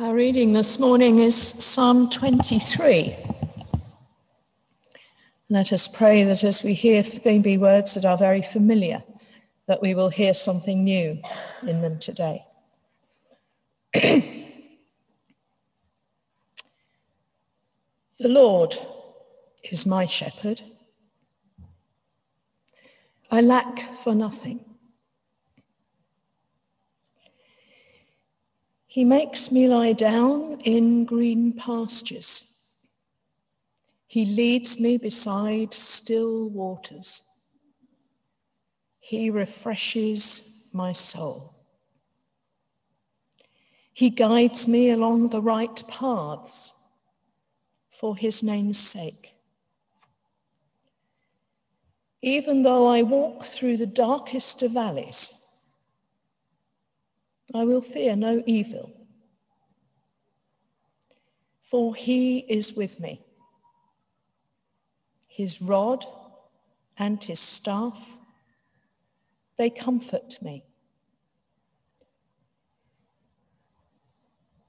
Our reading this morning is Psalm 23. Let us pray that as we hear maybe words that are very familiar, that we will hear something new in them today. the Lord is my shepherd. I lack for nothing. He makes me lie down in green pastures. He leads me beside still waters. He refreshes my soul. He guides me along the right paths for his name's sake. Even though I walk through the darkest of valleys, I will fear no evil, for he is with me. His rod and his staff, they comfort me.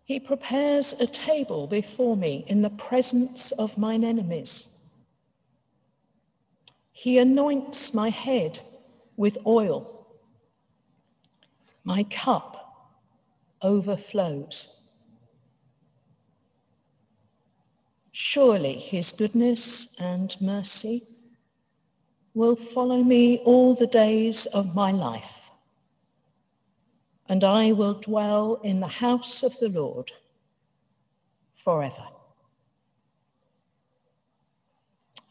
He prepares a table before me in the presence of mine enemies. He anoints my head with oil. My cup overflows. Surely his goodness and mercy will follow me all the days of my life, and I will dwell in the house of the Lord forever.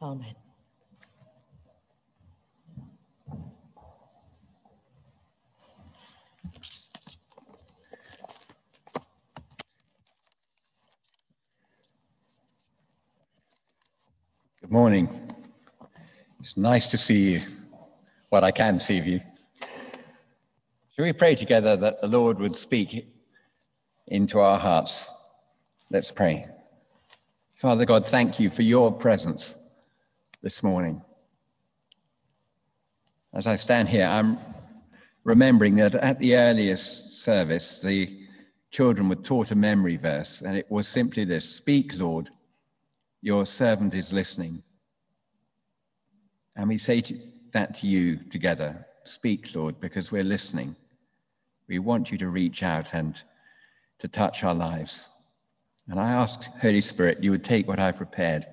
Amen. Good morning. It's nice to see you, what I can see of you. Shall we pray together that the Lord would speak into our hearts? Let's pray. Father God, thank you for your presence this morning. As I stand here, I'm remembering that at the earliest service, the children were taught a memory verse, and it was simply this Speak, Lord, your servant is listening. And we say to, that to you together Speak, Lord, because we're listening. We want you to reach out and to touch our lives. And I ask, Holy Spirit, you would take what I've prepared,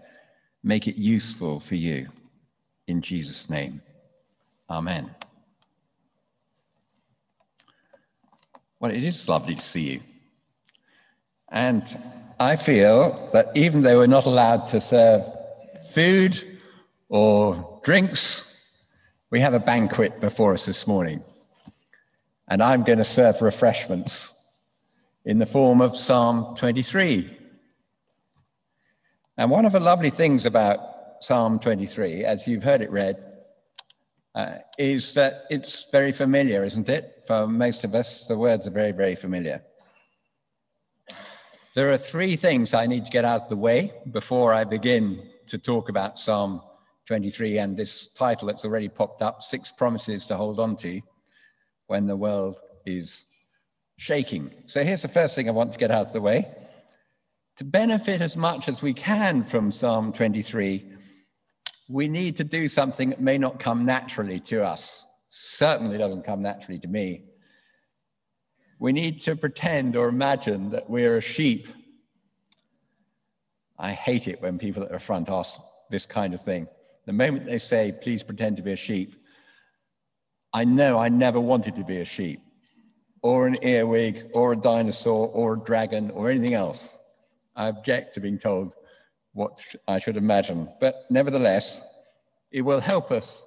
make it useful for you. In Jesus' name, Amen. Well, it is lovely to see you. And I feel that even though we're not allowed to serve food or drinks, we have a banquet before us this morning. And I'm going to serve refreshments in the form of Psalm 23. And one of the lovely things about Psalm 23, as you've heard it read, uh, is that it's very familiar, isn't it? For most of us, the words are very, very familiar. There are three things I need to get out of the way before I begin to talk about Psalm 23 and this title that's already popped up Six Promises to Hold On to When the World is Shaking. So here's the first thing I want to get out of the way. To benefit as much as we can from Psalm 23, we need to do something that may not come naturally to us. Certainly doesn't come naturally to me. We need to pretend or imagine that we're a sheep. I hate it when people at the front ask this kind of thing. The moment they say, please pretend to be a sheep, I know I never wanted to be a sheep, or an earwig, or a dinosaur, or a dragon, or anything else. I object to being told what I should imagine. But nevertheless, it will help us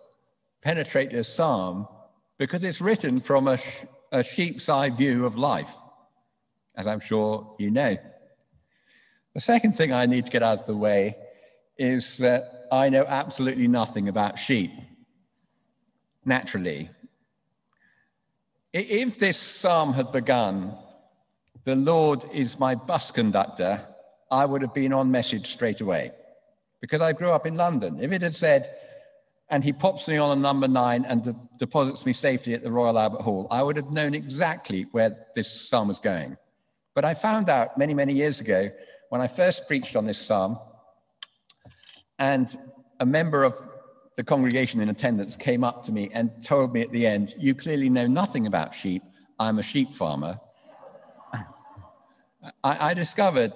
penetrate this psalm because it's written from a, a sheep's eye view of life, as I'm sure you know. The second thing I need to get out of the way is that I know absolutely nothing about sheep, naturally. If this psalm had begun, the Lord is my bus conductor, I would have been on message straight away because I grew up in London. If it had said, and he pops me on a number nine and de- deposits me safely at the Royal Albert Hall, I would have known exactly where this psalm was going. But I found out many, many years ago when I first preached on this psalm, and a member of the congregation in attendance came up to me and told me at the end, You clearly know nothing about sheep. I'm a sheep farmer. I, I discovered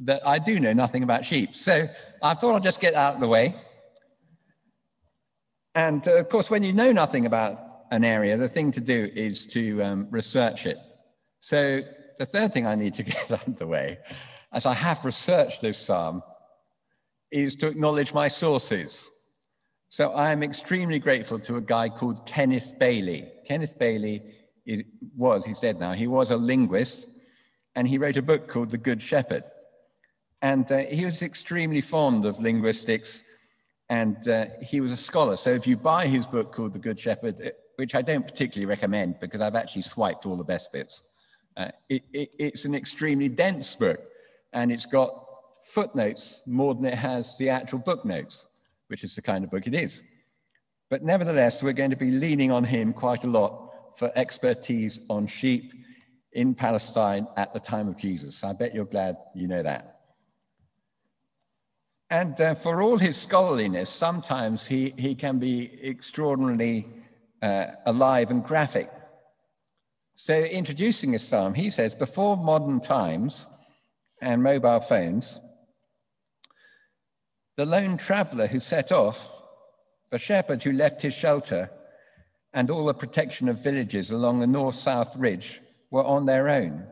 that I do know nothing about sheep. So I thought I'd just get out of the way. And uh, of course, when you know nothing about an area, the thing to do is to um, research it. So the third thing I need to get out of the way, as I have researched this psalm, is to acknowledge my sources. So I am extremely grateful to a guy called Kenneth Bailey. Kenneth Bailey is, was, he's dead now, he was a linguist, and he wrote a book called The Good Shepherd. And uh, he was extremely fond of linguistics, and uh, he was a scholar. So if you buy his book called The Good Shepherd, which I don't particularly recommend because I've actually swiped all the best bits, uh, it, it, it's an extremely dense book, and it's got footnotes more than it has the actual book notes, which is the kind of book it is. But nevertheless, we're going to be leaning on him quite a lot for expertise on sheep in Palestine at the time of Jesus. I bet you're glad you know that. And uh, for all his scholarliness, sometimes he, he can be extraordinarily uh, alive and graphic. So, introducing his psalm, he says, Before modern times and mobile phones, the lone traveler who set off, the shepherd who left his shelter, and all the protection of villages along the north south ridge were on their own.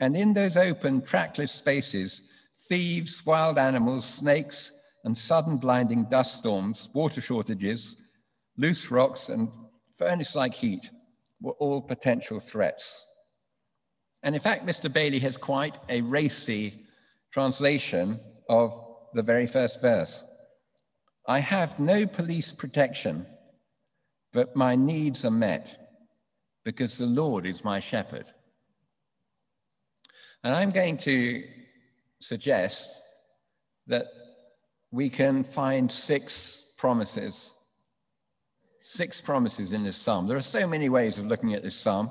And in those open, trackless spaces, thieves, wild animals, snakes, and sudden blinding dust storms, water shortages, loose rocks, and furnace like heat were all potential threats. And in fact, Mr. Bailey has quite a racy translation of the very first verse. I have no police protection, but my needs are met because the Lord is my shepherd. And I'm going to suggest that we can find six promises six promises in this psalm. There are so many ways of looking at this psalm,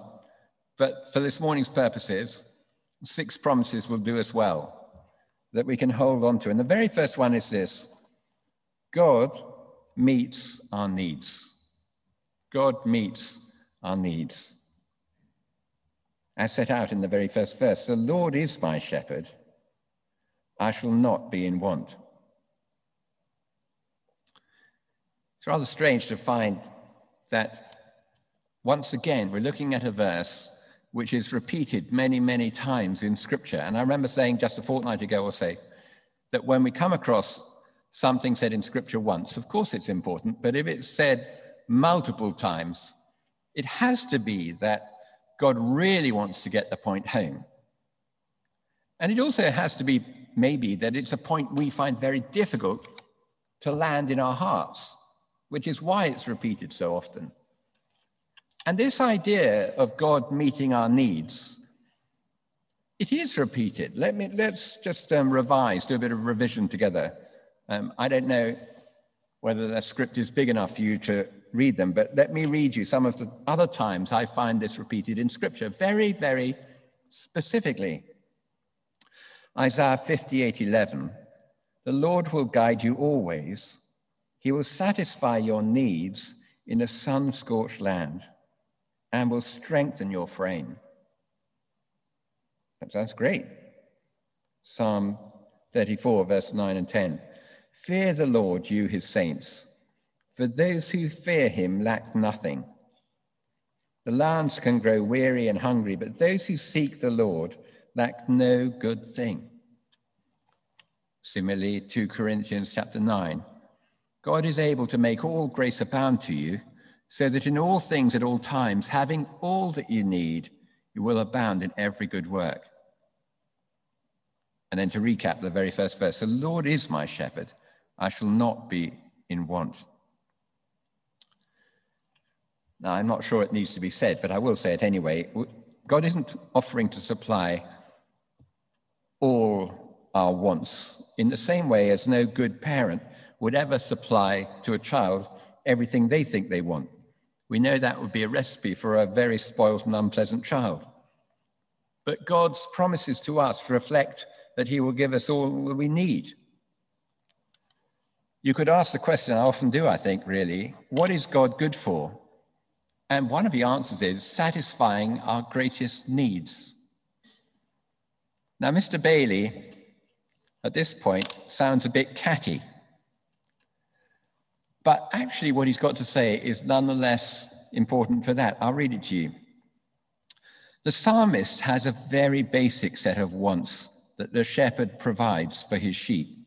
but for this morning's purposes, six promises will do us well that we can hold on to. And the very first one is this God meets our needs. God meets our needs. As set out in the very first verse, the Lord is my shepherd, I shall not be in want. It's rather strange to find that once again, we're looking at a verse which is repeated many, many times in Scripture. And I remember saying just a fortnight ago or so that when we come across something said in Scripture once, of course it's important, but if it's said multiple times, it has to be that God really wants to get the point home. And it also has to be maybe that it's a point we find very difficult to land in our hearts which is why it's repeated so often. And this idea of God meeting our needs, it is repeated. Let me, let's just um, revise, do a bit of revision together. Um, I don't know whether the script is big enough for you to read them, but let me read you some of the other times I find this repeated in scripture, very, very specifically. Isaiah 58 11, the Lord will guide you always he will satisfy your needs in a sun scorched land and will strengthen your frame. That sounds great. Psalm 34, verse 9 and 10. Fear the Lord, you his saints, for those who fear him lack nothing. The lands can grow weary and hungry, but those who seek the Lord lack no good thing. Similarly, 2 Corinthians chapter 9. God is able to make all grace abound to you, so that in all things at all times, having all that you need, you will abound in every good work. And then to recap the very first verse the Lord is my shepherd, I shall not be in want. Now, I'm not sure it needs to be said, but I will say it anyway. God isn't offering to supply all our wants in the same way as no good parent would ever supply to a child everything they think they want. We know that would be a recipe for a very spoiled and unpleasant child. but God's promises to us reflect that he will give us all that we need. You could ask the question, I often do, I think, really, what is God good for? And one of the answers is satisfying our greatest needs. Now, Mr. Bailey, at this point, sounds a bit catty. But actually, what he's got to say is nonetheless important for that. I'll read it to you. The psalmist has a very basic set of wants that the shepherd provides for his sheep.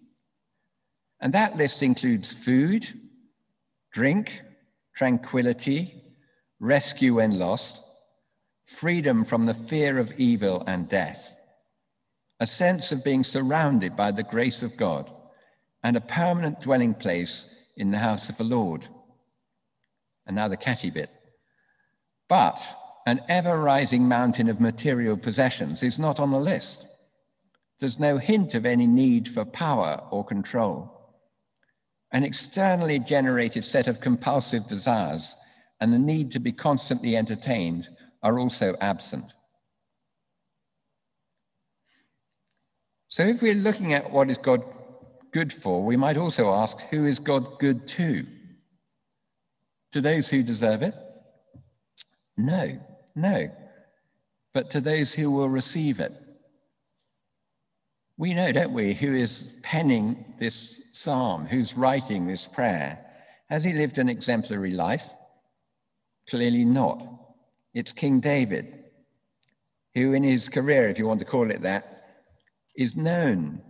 And that list includes food, drink, tranquility, rescue when lost, freedom from the fear of evil and death, a sense of being surrounded by the grace of God, and a permanent dwelling place in the house of the Lord. And now the catty bit. But an ever rising mountain of material possessions is not on the list. There's no hint of any need for power or control. An externally generated set of compulsive desires and the need to be constantly entertained are also absent. So, if we're looking at what is God good for, we might also ask who is God good to? To those who deserve it? No, no. But to those who will receive it. We know, don't we, who is penning this psalm, who's writing this prayer. Has he lived an exemplary life? Clearly not. It's King David, who in his career, if you want to call it that, is known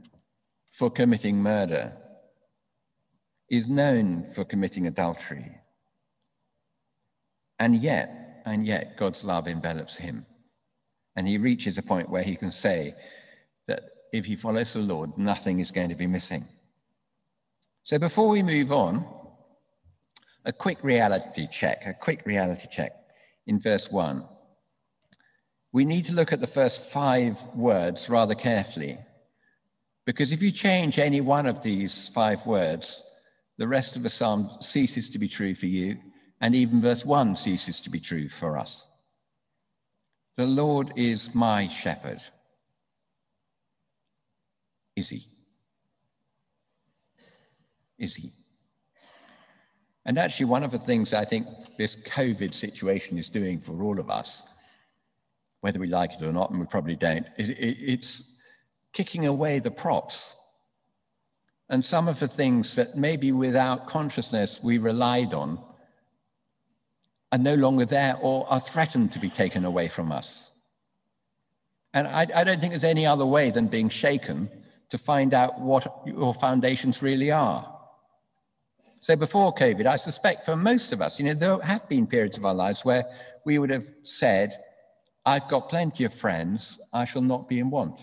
for committing murder, is known for committing adultery. And yet, and yet, God's love envelops him. And he reaches a point where he can say, that if he follows the Lord, nothing is going to be missing. So before we move on, a quick reality check, a quick reality check in verse one. We need to look at the first five words rather carefully, because if you change any one of these five words, the rest of the psalm ceases to be true for you, and even verse one ceases to be true for us. The Lord is my shepherd. Is he? Is he? And actually, one of the things I think this COVID situation is doing for all of us, whether we like it or not, and we probably don't, it, it, it's kicking away the props. And some of the things that maybe without consciousness we relied on are no longer there or are threatened to be taken away from us. And I, I don't think there's any other way than being shaken to find out what your foundations really are. So before COVID, I suspect for most of us, you know, there have been periods of our lives where we would have said, I've got plenty of friends, I shall not be in want.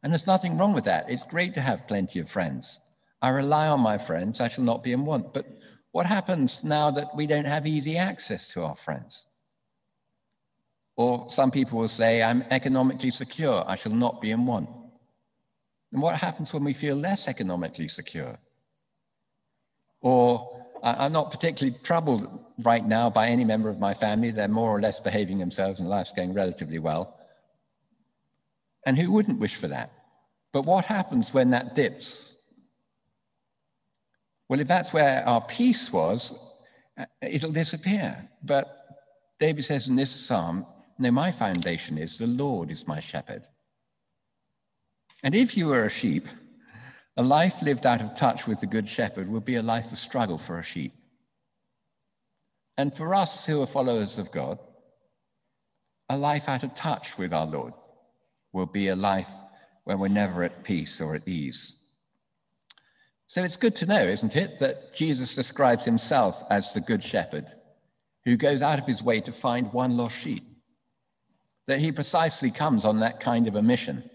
And there's nothing wrong with that. It's great to have plenty of friends. I rely on my friends, I shall not be in want. But what happens now that we don't have easy access to our friends? Or some people will say, I'm economically secure, I shall not be in want. And what happens when we feel less economically secure? Or I'm not particularly troubled right now by any member of my family. They're more or less behaving themselves and life's going relatively well. And who wouldn't wish for that? But what happens when that dips? Well, if that's where our peace was, uh, it'll disappear. But David says in this psalm, no, my foundation is the Lord is my shepherd. And if you were a sheep, a life lived out of touch with the Good Shepherd would be a life of struggle for a sheep. And for us who are followers of God, a life out of touch with our Lord will be a life where we're never at peace or at ease. So it's good to know, isn't it, that Jesus describes himself as the Good Shepherd who goes out of his way to find one lost sheep, that he precisely comes on that kind of a mission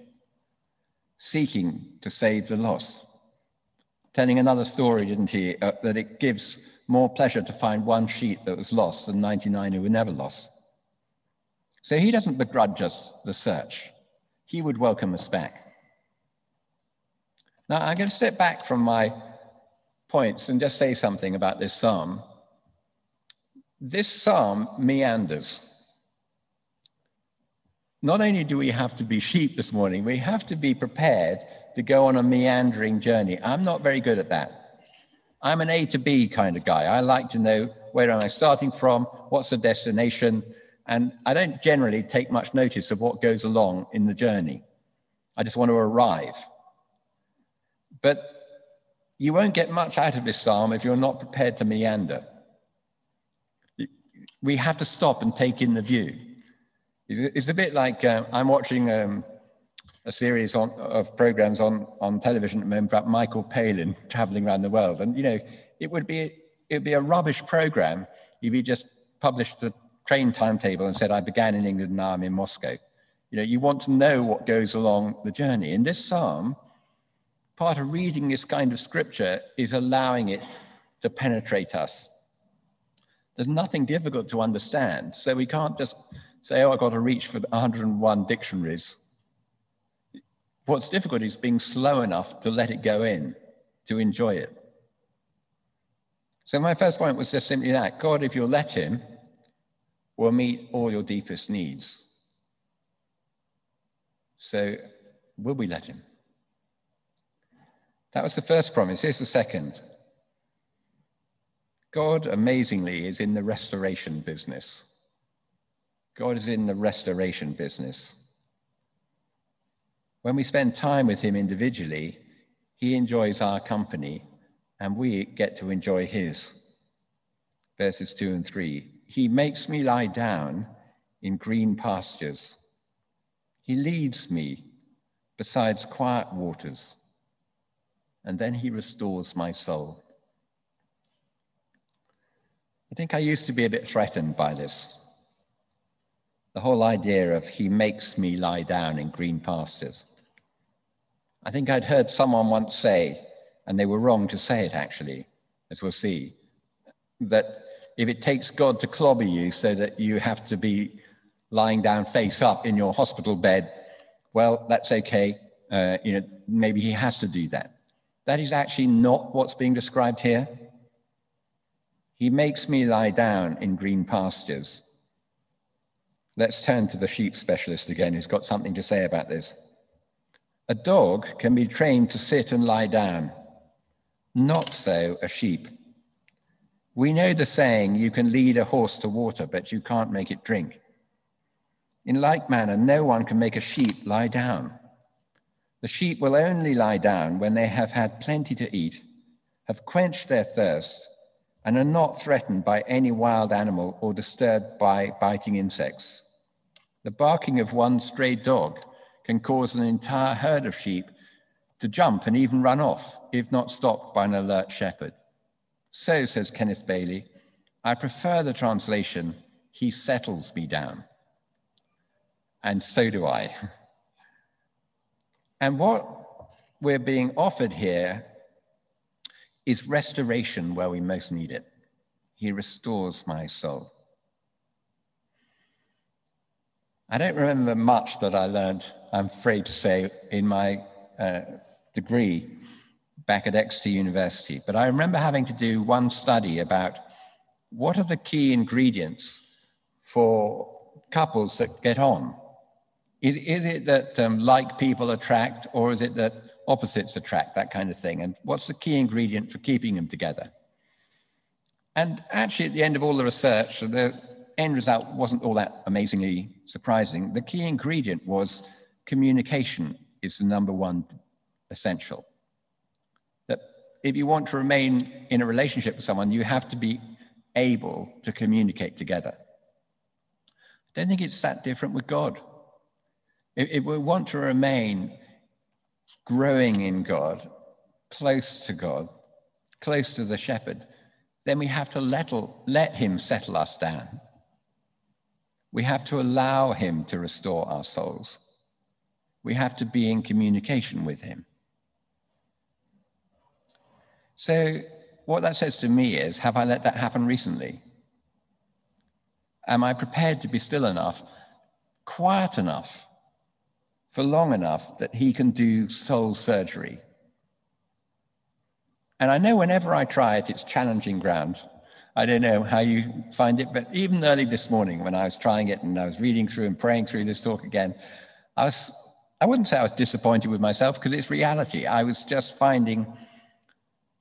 seeking to save the lost. Telling another story, didn't he, uh, that it gives more pleasure to find one sheep that was lost than 99 who were never lost. So he doesn't begrudge us the search. He would welcome us back. Now, I'm going to step back from my points and just say something about this psalm. This psalm meanders. not only do we have to be sheep this morning, we have to be prepared to go on a meandering journey. I'm not very good at that. I'm an A to B kind of guy. I like to know where am I starting from, what's the destination, and I don't generally take much notice of what goes along in the journey. I just want to arrive. But you won't get much out of this psalm if you're not prepared to meander. We have to stop and take in the view. It's a bit like uh, I'm watching um, a series on, of programs on, on television at the moment about Michael Palin traveling around the world. And, you know, it would be, it would be a rubbish program if he just published the train timetable and said, I began in England, and now I'm in Moscow. You know, you want to know what goes along the journey. In this psalm, part of reading this kind of scripture is allowing it to penetrate us. There's nothing difficult to understand, so we can't just say, oh, I've got to reach for 101 dictionaries. What's difficult is being slow enough to let it go in, to enjoy it. So my first point was just simply that God, if you'll let him, will meet all your deepest needs. So will we let him? That was the first promise. Here's the second. God, amazingly, is in the restoration business. God is in the restoration business. When we spend time with Him individually, He enjoys our company and we get to enjoy His. Verses 2 and 3 He makes me lie down in green pastures, He leads me beside quiet waters, and then He restores my soul. I think I used to be a bit threatened by this the whole idea of he makes me lie down in green pastures. I think I'd heard someone once say, and they were wrong to say it actually, as we'll see, that if it takes God to clobber you so that you have to be lying down face up in your hospital bed, well, that's okay. Uh, you know, maybe he has to do that. That is actually not what's being described here. He makes me lie down in green pastures. Let's turn to the sheep specialist again, who's got something to say about this. A dog can be trained to sit and lie down, not so a sheep. We know the saying, you can lead a horse to water, but you can't make it drink. In like manner, no one can make a sheep lie down. The sheep will only lie down when they have had plenty to eat, have quenched their thirst, and are not threatened by any wild animal or disturbed by biting insects. The barking of one stray dog can cause an entire herd of sheep to jump and even run off if not stopped by an alert shepherd. So, says Kenneth Bailey, I prefer the translation, he settles me down. And so do I. and what we're being offered here is restoration where we most need it. He restores my soul. I don't remember much that I learned, I'm afraid to say, in my uh, degree back at Exeter University, but I remember having to do one study about what are the key ingredients for couples that get on. Is, is it that um, like people attract, or is it that opposites attract, that kind of thing? And what's the key ingredient for keeping them together? And actually, at the end of all the research, the end result wasn't all that amazingly surprising. The key ingredient was communication is the number one essential. That if you want to remain in a relationship with someone, you have to be able to communicate together. I don't think it's that different with God. If, we want to remain growing in God, close to God, close to the shepherd, then we have to let, let him settle us down. We have to allow him to restore our souls. We have to be in communication with him. So, what that says to me is have I let that happen recently? Am I prepared to be still enough, quiet enough, for long enough that he can do soul surgery? And I know whenever I try it, it's challenging ground. I don't know how you find it, but even early this morning when I was trying it and I was reading through and praying through this talk again, I was, I wouldn't say I was disappointed with myself because it's reality. I was just finding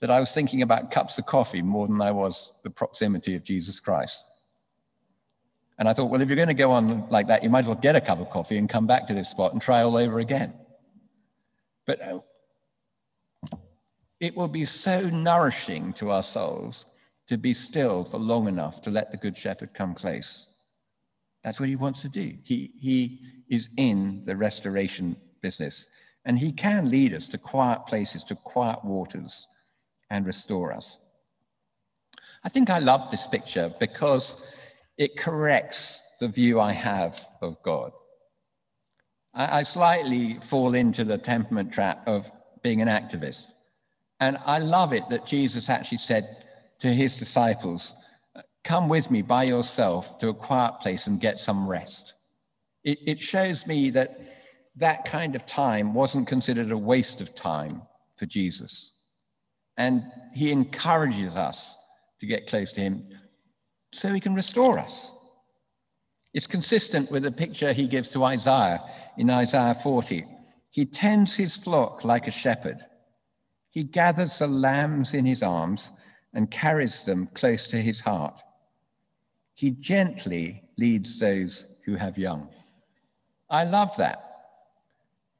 that I was thinking about cups of coffee more than I was the proximity of Jesus Christ. And I thought, well, if you're going to go on like that, you might as well get a cup of coffee and come back to this spot and try all over again. But uh, it will be so nourishing to our souls to be still for long enough to let the Good Shepherd come close. That's what he wants to do. He, he is in the restoration business, and he can lead us to quiet places, to quiet waters, and restore us. I think I love this picture because it corrects the view I have of God. I, I slightly fall into the temperament trap of being an activist. And I love it that Jesus actually said to his disciples, Come with me by yourself to a quiet place and get some rest. It, it shows me that that kind of time wasn't considered a waste of time for Jesus. And he encourages us to get close to him so he can restore us. It's consistent with the picture he gives to Isaiah in Isaiah 40. He tends his flock like a shepherd. He gathers the lambs in his arms and carries them close to his heart. He gently leads those who have young. I love that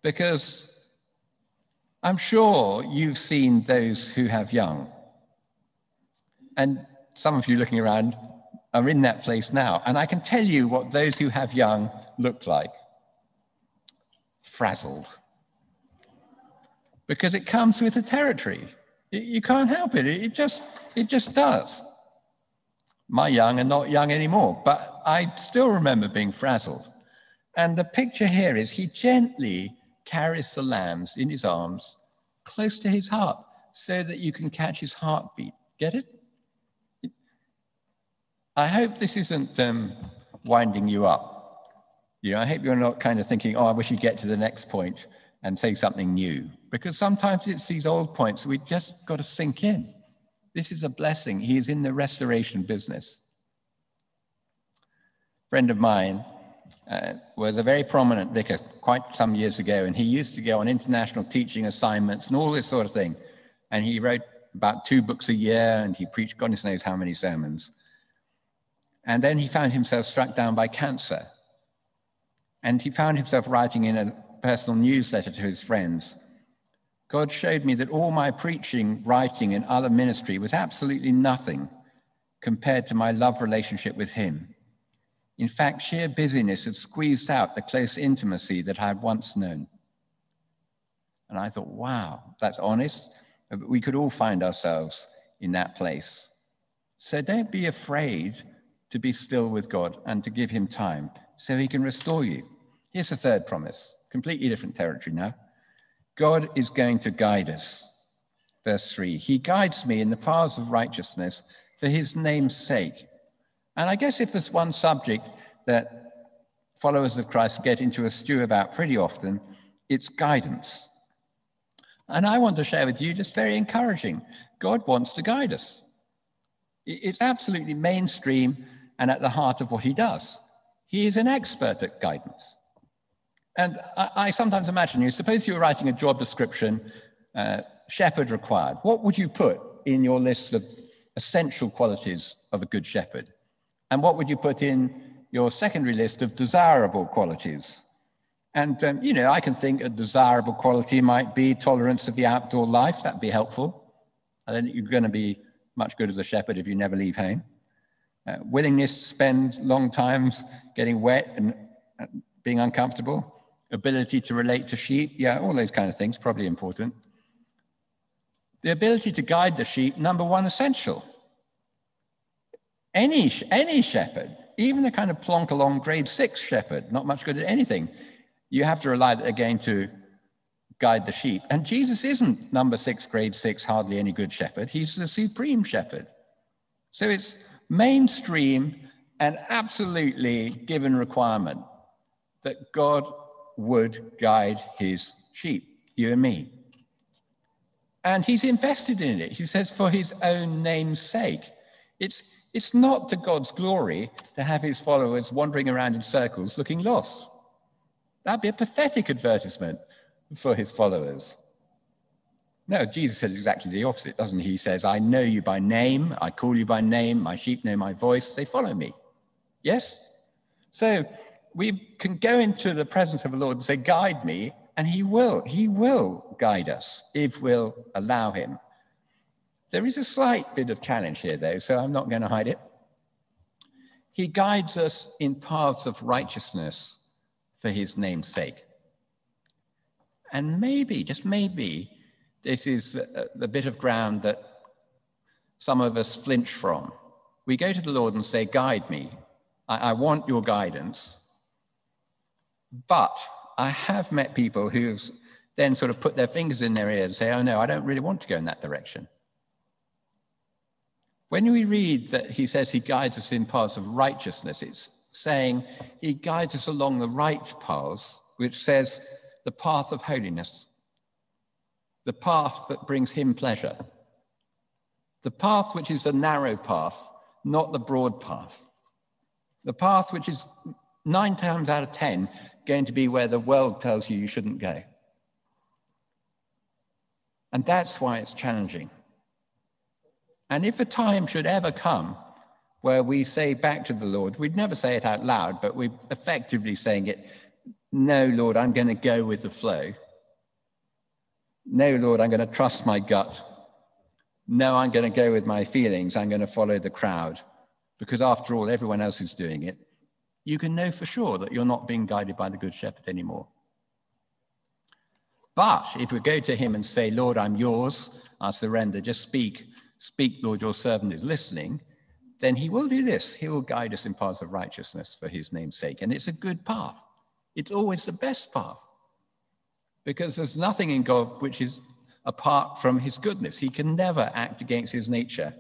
because I'm sure you've seen those who have young. And some of you looking around are in that place now. And I can tell you what those who have young look like frazzled. Because it comes with the territory. You can't help it. It just, it just does. My young are not young anymore, but I still remember being frazzled. And the picture here is he gently carries the lambs in his arms close to his heart so that you can catch his heartbeat. Get it? I hope this isn't um, winding you up. You know, I hope you're not kind of thinking, oh, I wish you'd get to the next point and say something new. Because sometimes it's these old points we just got to sink in. This is a blessing. He is in the restoration business. Friend of mine uh, was a very prominent vicar quite some years ago, and he used to go on international teaching assignments and all this sort of thing. And he wrote about two books a year, and he preached goodness knows how many sermons. And then he found himself struck down by cancer. And he found himself writing in a personal newsletter to his friends God showed me that all my preaching, writing, and other ministry was absolutely nothing compared to my love relationship with him. In fact, sheer busyness had squeezed out the close intimacy that I had once known. And I thought, wow, that's honest. We could all find ourselves in that place. So don't be afraid to be still with God and to give him time so he can restore you. Here's the third promise, completely different territory now. God is going to guide us. Verse 3 He guides me in the paths of righteousness for his name's sake. And I guess if there's one subject that followers of Christ get into a stew about pretty often, it's guidance. And I want to share with you just very encouraging. God wants to guide us. It's absolutely mainstream and at the heart of what he does. He is an expert at guidance. And I, I sometimes imagine you, suppose you were writing a job description, uh, shepherd required. What would you put in your list of essential qualities of a good shepherd? And what would you put in your secondary list of desirable qualities? And, um, you know, I can think a desirable quality might be tolerance of the outdoor life. That'd be helpful. I don't think you're going to be much good as a shepherd if you never leave home. Uh, willingness to spend long times getting wet and uh, being uncomfortable ability to relate to sheep, yeah, all those kind of things, probably important. The ability to guide the sheep, number one, essential. Any, any shepherd, even a kind of plonk along grade six shepherd, not much good at anything, you have to rely going to guide the sheep. And Jesus isn't number six, grade six, hardly any good shepherd. He's the supreme shepherd. So it's mainstream and absolutely given requirement that God would guide his sheep, you and me. And he's invested in it. He says, for his own name's sake. It's, It's not to God's glory to have his followers wandering around in circles looking lost. That'd be a pathetic advertisement for his followers. No, Jesus says exactly the opposite, doesn't he? He says, I know you by name, I call you by name, my sheep know my voice, they follow me. Yes? So we can go into the presence of the Lord and say, Guide me, and he will. He will guide us if we'll allow him. There is a slight bit of challenge here, though, so I'm not going to hide it. He guides us in paths of righteousness for his name's sake. And maybe, just maybe, this is uh, the bit of ground that some of us flinch from. We go to the Lord and say, Guide me. I, I want your guidance. But I have met people who've then sort of put their fingers in their ears and say, Oh, no, I don't really want to go in that direction. When we read that he says he guides us in paths of righteousness, it's saying he guides us along the right paths, which says the path of holiness the path that brings him pleasure, the path which is a narrow path, not the broad path, the path which is nine times out of 10 going to be where the world tells you you shouldn't go. And that's why it's challenging. And if a time should ever come where we say back to the Lord, we'd never say it out loud, but we're effectively saying it, no, Lord, I'm going to go with the flow. No, Lord, I'm going to trust my gut. No, I'm going to go with my feelings. I'm going to follow the crowd. Because after all, everyone else is doing it. You can know for sure that you're not being guided by the Good Shepherd anymore. But if we go to him and say, Lord, I'm yours, I surrender, just speak, speak, Lord, your servant is listening, then he will do this. He will guide us in paths of righteousness for his name's sake. And it's a good path. It's always the best path because there's nothing in God which is apart from his goodness. He can never act against his nature.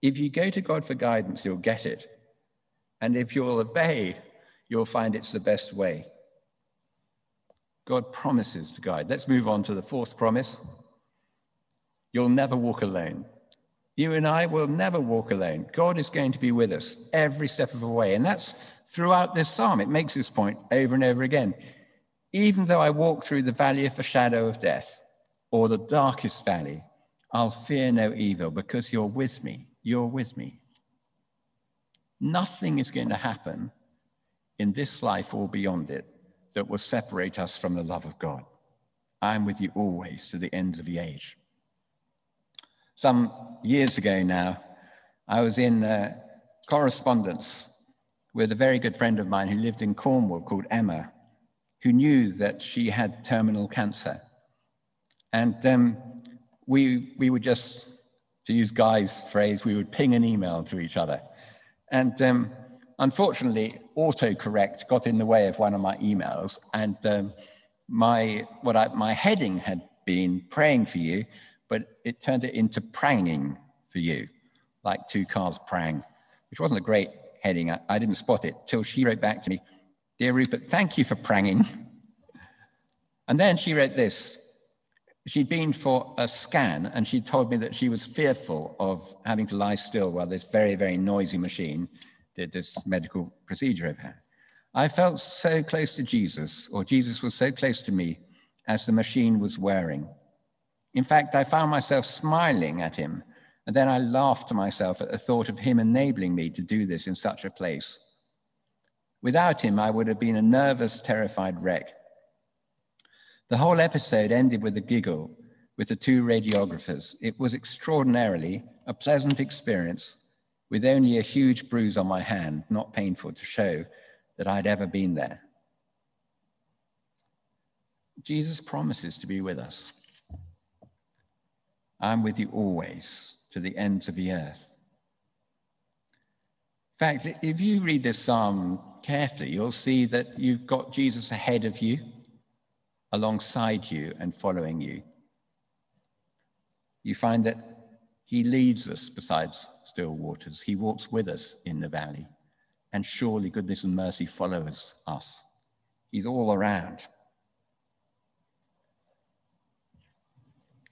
If you go to God for guidance, you'll get it. And if you'll obey, you'll find it's the best way. God promises to guide. Let's move on to the fourth promise. You'll never walk alone. You and I will never walk alone. God is going to be with us every step of the way. And that's throughout this psalm. It makes this point over and over again. Even though I walk through the valley of the shadow of death or the darkest valley, I'll fear no evil because you're with me. You're with me. Nothing is going to happen in this life or beyond it that will separate us from the love of God. I'm with you always to the end of the age. Some years ago now, I was in uh, correspondence with a very good friend of mine who lived in Cornwall called Emma who knew that she had terminal cancer. And um, we, we would just, to use Guy's phrase, we would ping an email to each other. And um, unfortunately, autocorrect got in the way of one of my emails. And um, my, what I, my heading had been praying for you, but it turned it into pranging for you, like two cars prang, which wasn't a great heading. I, I didn't spot it till she wrote back to me, Dear Rupert, thank you for pranging. And then she wrote this. She'd been for a scan and she told me that she was fearful of having to lie still while this very, very noisy machine did this medical procedure of her. I felt so close to Jesus, or Jesus was so close to me as the machine was wearing. In fact, I found myself smiling at him, and then I laughed to myself at the thought of him enabling me to do this in such a place. Without him, I would have been a nervous, terrified wreck. The whole episode ended with a giggle with the two radiographers. It was extraordinarily a pleasant experience with only a huge bruise on my hand, not painful to show that I'd ever been there. Jesus promises to be with us. I'm with you always to the ends of the earth. In fact, if you read this psalm carefully, you'll see that you've got Jesus ahead of you, alongside you, and following you. You find that he leads us beside still waters. He walks with us in the valley. And surely goodness and mercy follows us. He's all around.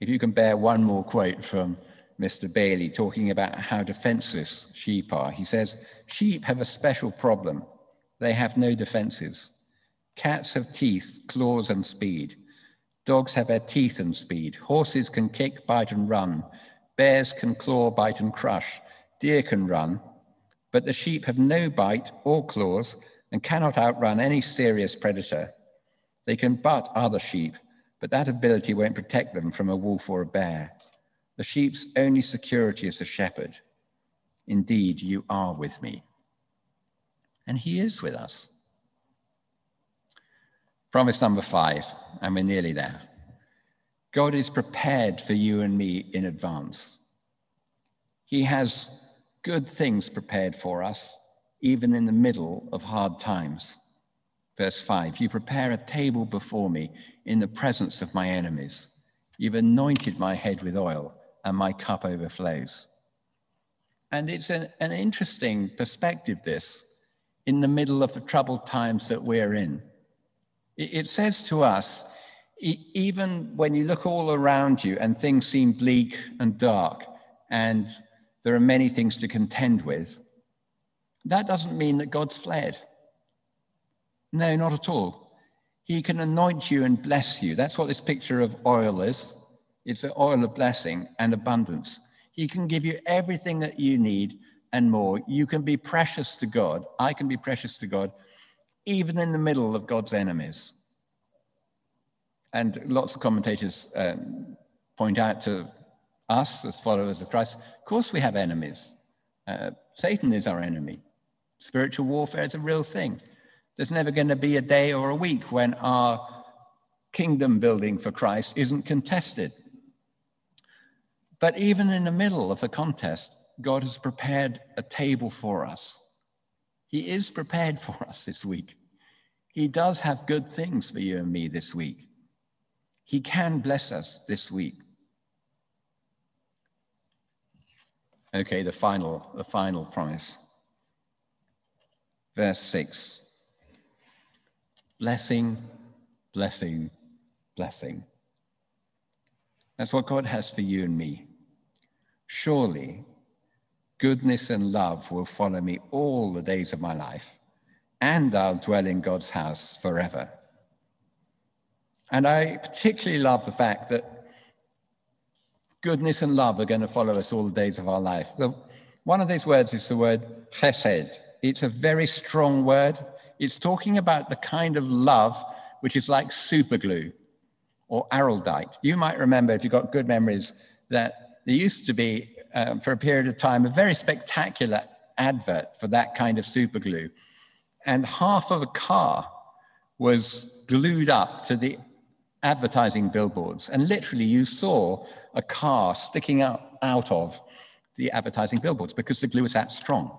If you can bear one more quote from Mr. Bailey, talking about how defenseless sheep are. He says, Sheep have a special problem. They have no defenses. Cats have teeth, claws, and speed. Dogs have their teeth and speed. Horses can kick, bite, and run. Bears can claw, bite, and crush. Deer can run. But the sheep have no bite or claws and cannot outrun any serious predator. They can butt other sheep, but that ability won't protect them from a wolf or a bear. The sheep's only security is the shepherd. Indeed, you are with me. And he is with us. Promise number five, and we're nearly there. God is prepared for you and me in advance. He has good things prepared for us, even in the middle of hard times. Verse 5 You prepare a table before me in the presence of my enemies. You've anointed my head with oil, and my cup overflows. And it's an, an interesting perspective, this, in the middle of the troubled times that we're in. It, it says to us, even when you look all around you and things seem bleak and dark, and there are many things to contend with, that doesn't mean that God's fled. No, not at all. He can anoint you and bless you. That's what this picture of oil is. It's an oil of blessing and abundance. He can give you everything that you need and more. You can be precious to God. I can be precious to God, even in the middle of God's enemies. And lots of commentators um, point out to us as followers of Christ, of course we have enemies. Uh, Satan is our enemy. Spiritual warfare is a real thing. There's never going to be a day or a week when our kingdom building for Christ isn't contested. But even in the middle of a contest, God has prepared a table for us. He is prepared for us this week. He does have good things for you and me this week. He can bless us this week. Okay, the final, the final promise. Verse 6. Blessing, blessing, blessing. That's what God has for you and me. Surely goodness and love will follow me all the days of my life, and I'll dwell in God's house forever. And I particularly love the fact that goodness and love are going to follow us all the days of our life. The, one of these words is the word chesed. It's a very strong word. It's talking about the kind of love which is like superglue or araldite. You might remember, if you've got good memories, that there used to be, um, for a period of time, a very spectacular advert for that kind of superglue. And half of a car was glued up to the advertising billboards. And literally, you saw a car sticking out, out of the advertising billboards because the glue was that strong.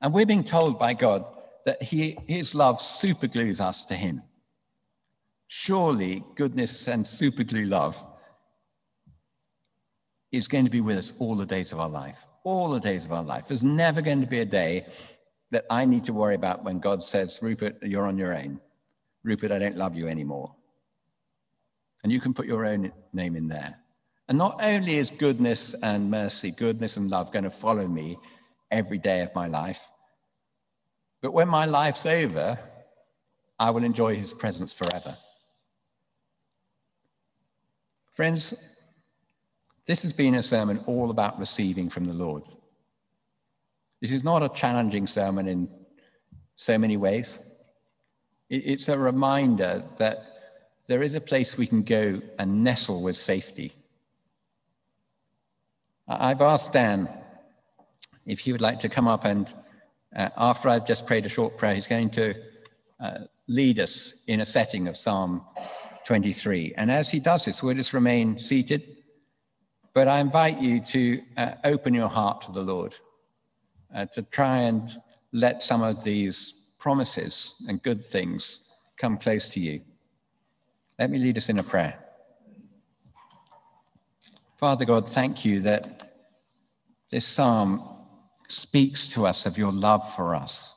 And we're being told by God that he, his love superglues us to him. Surely goodness and superglue love is going to be with us all the days of our life. All the days of our life. There's never going to be a day that I need to worry about when God says, Rupert, you're on your own. Rupert, I don't love you anymore. And you can put your own name in there. And not only is goodness and mercy, goodness and love going to follow me every day of my life, but when my life's over, I will enjoy his presence forever. Friends, this has been a sermon all about receiving from the Lord. This is not a challenging sermon in so many ways. It's a reminder that there is a place we can go and nestle with safety. I've asked Dan if he would like to come up and, uh, after I've just prayed a short prayer, he's going to uh, lead us in a setting of Psalm 23. And as he does this, we'll just remain seated. But I invite you to uh, open your heart to the Lord, uh, to try and let some of these promises and good things come close to you. Let me lead us in a prayer. Father God, thank you that this psalm speaks to us of your love for us.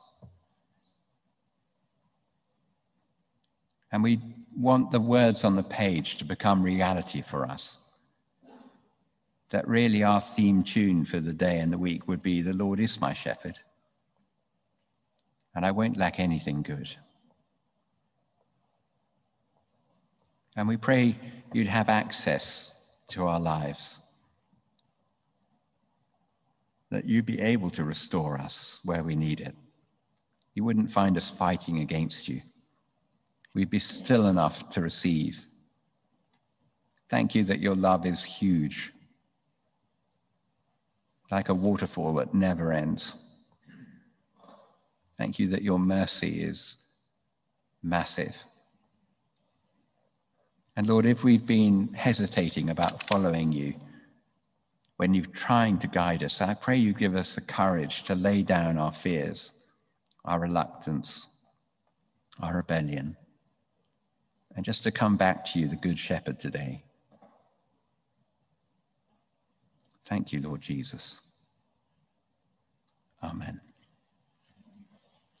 And we want the words on the page to become reality for us. that really our theme tune for the day and the week would be The Lord is my shepherd, and I won't lack anything good. And we pray you'd have access to our lives, that you'd be able to restore us where we need it. You wouldn't find us fighting against you. We'd be still enough to receive. Thank you that your love is huge, like a waterfall that never ends. Thank you that your mercy is massive. And Lord, if we've been hesitating about following you, when you're trying to guide us, I pray you give us the courage to lay down our fears, our reluctance, our rebellion, and just to come back to you, the Good Shepherd, today. Thank you, Lord Jesus. Amen.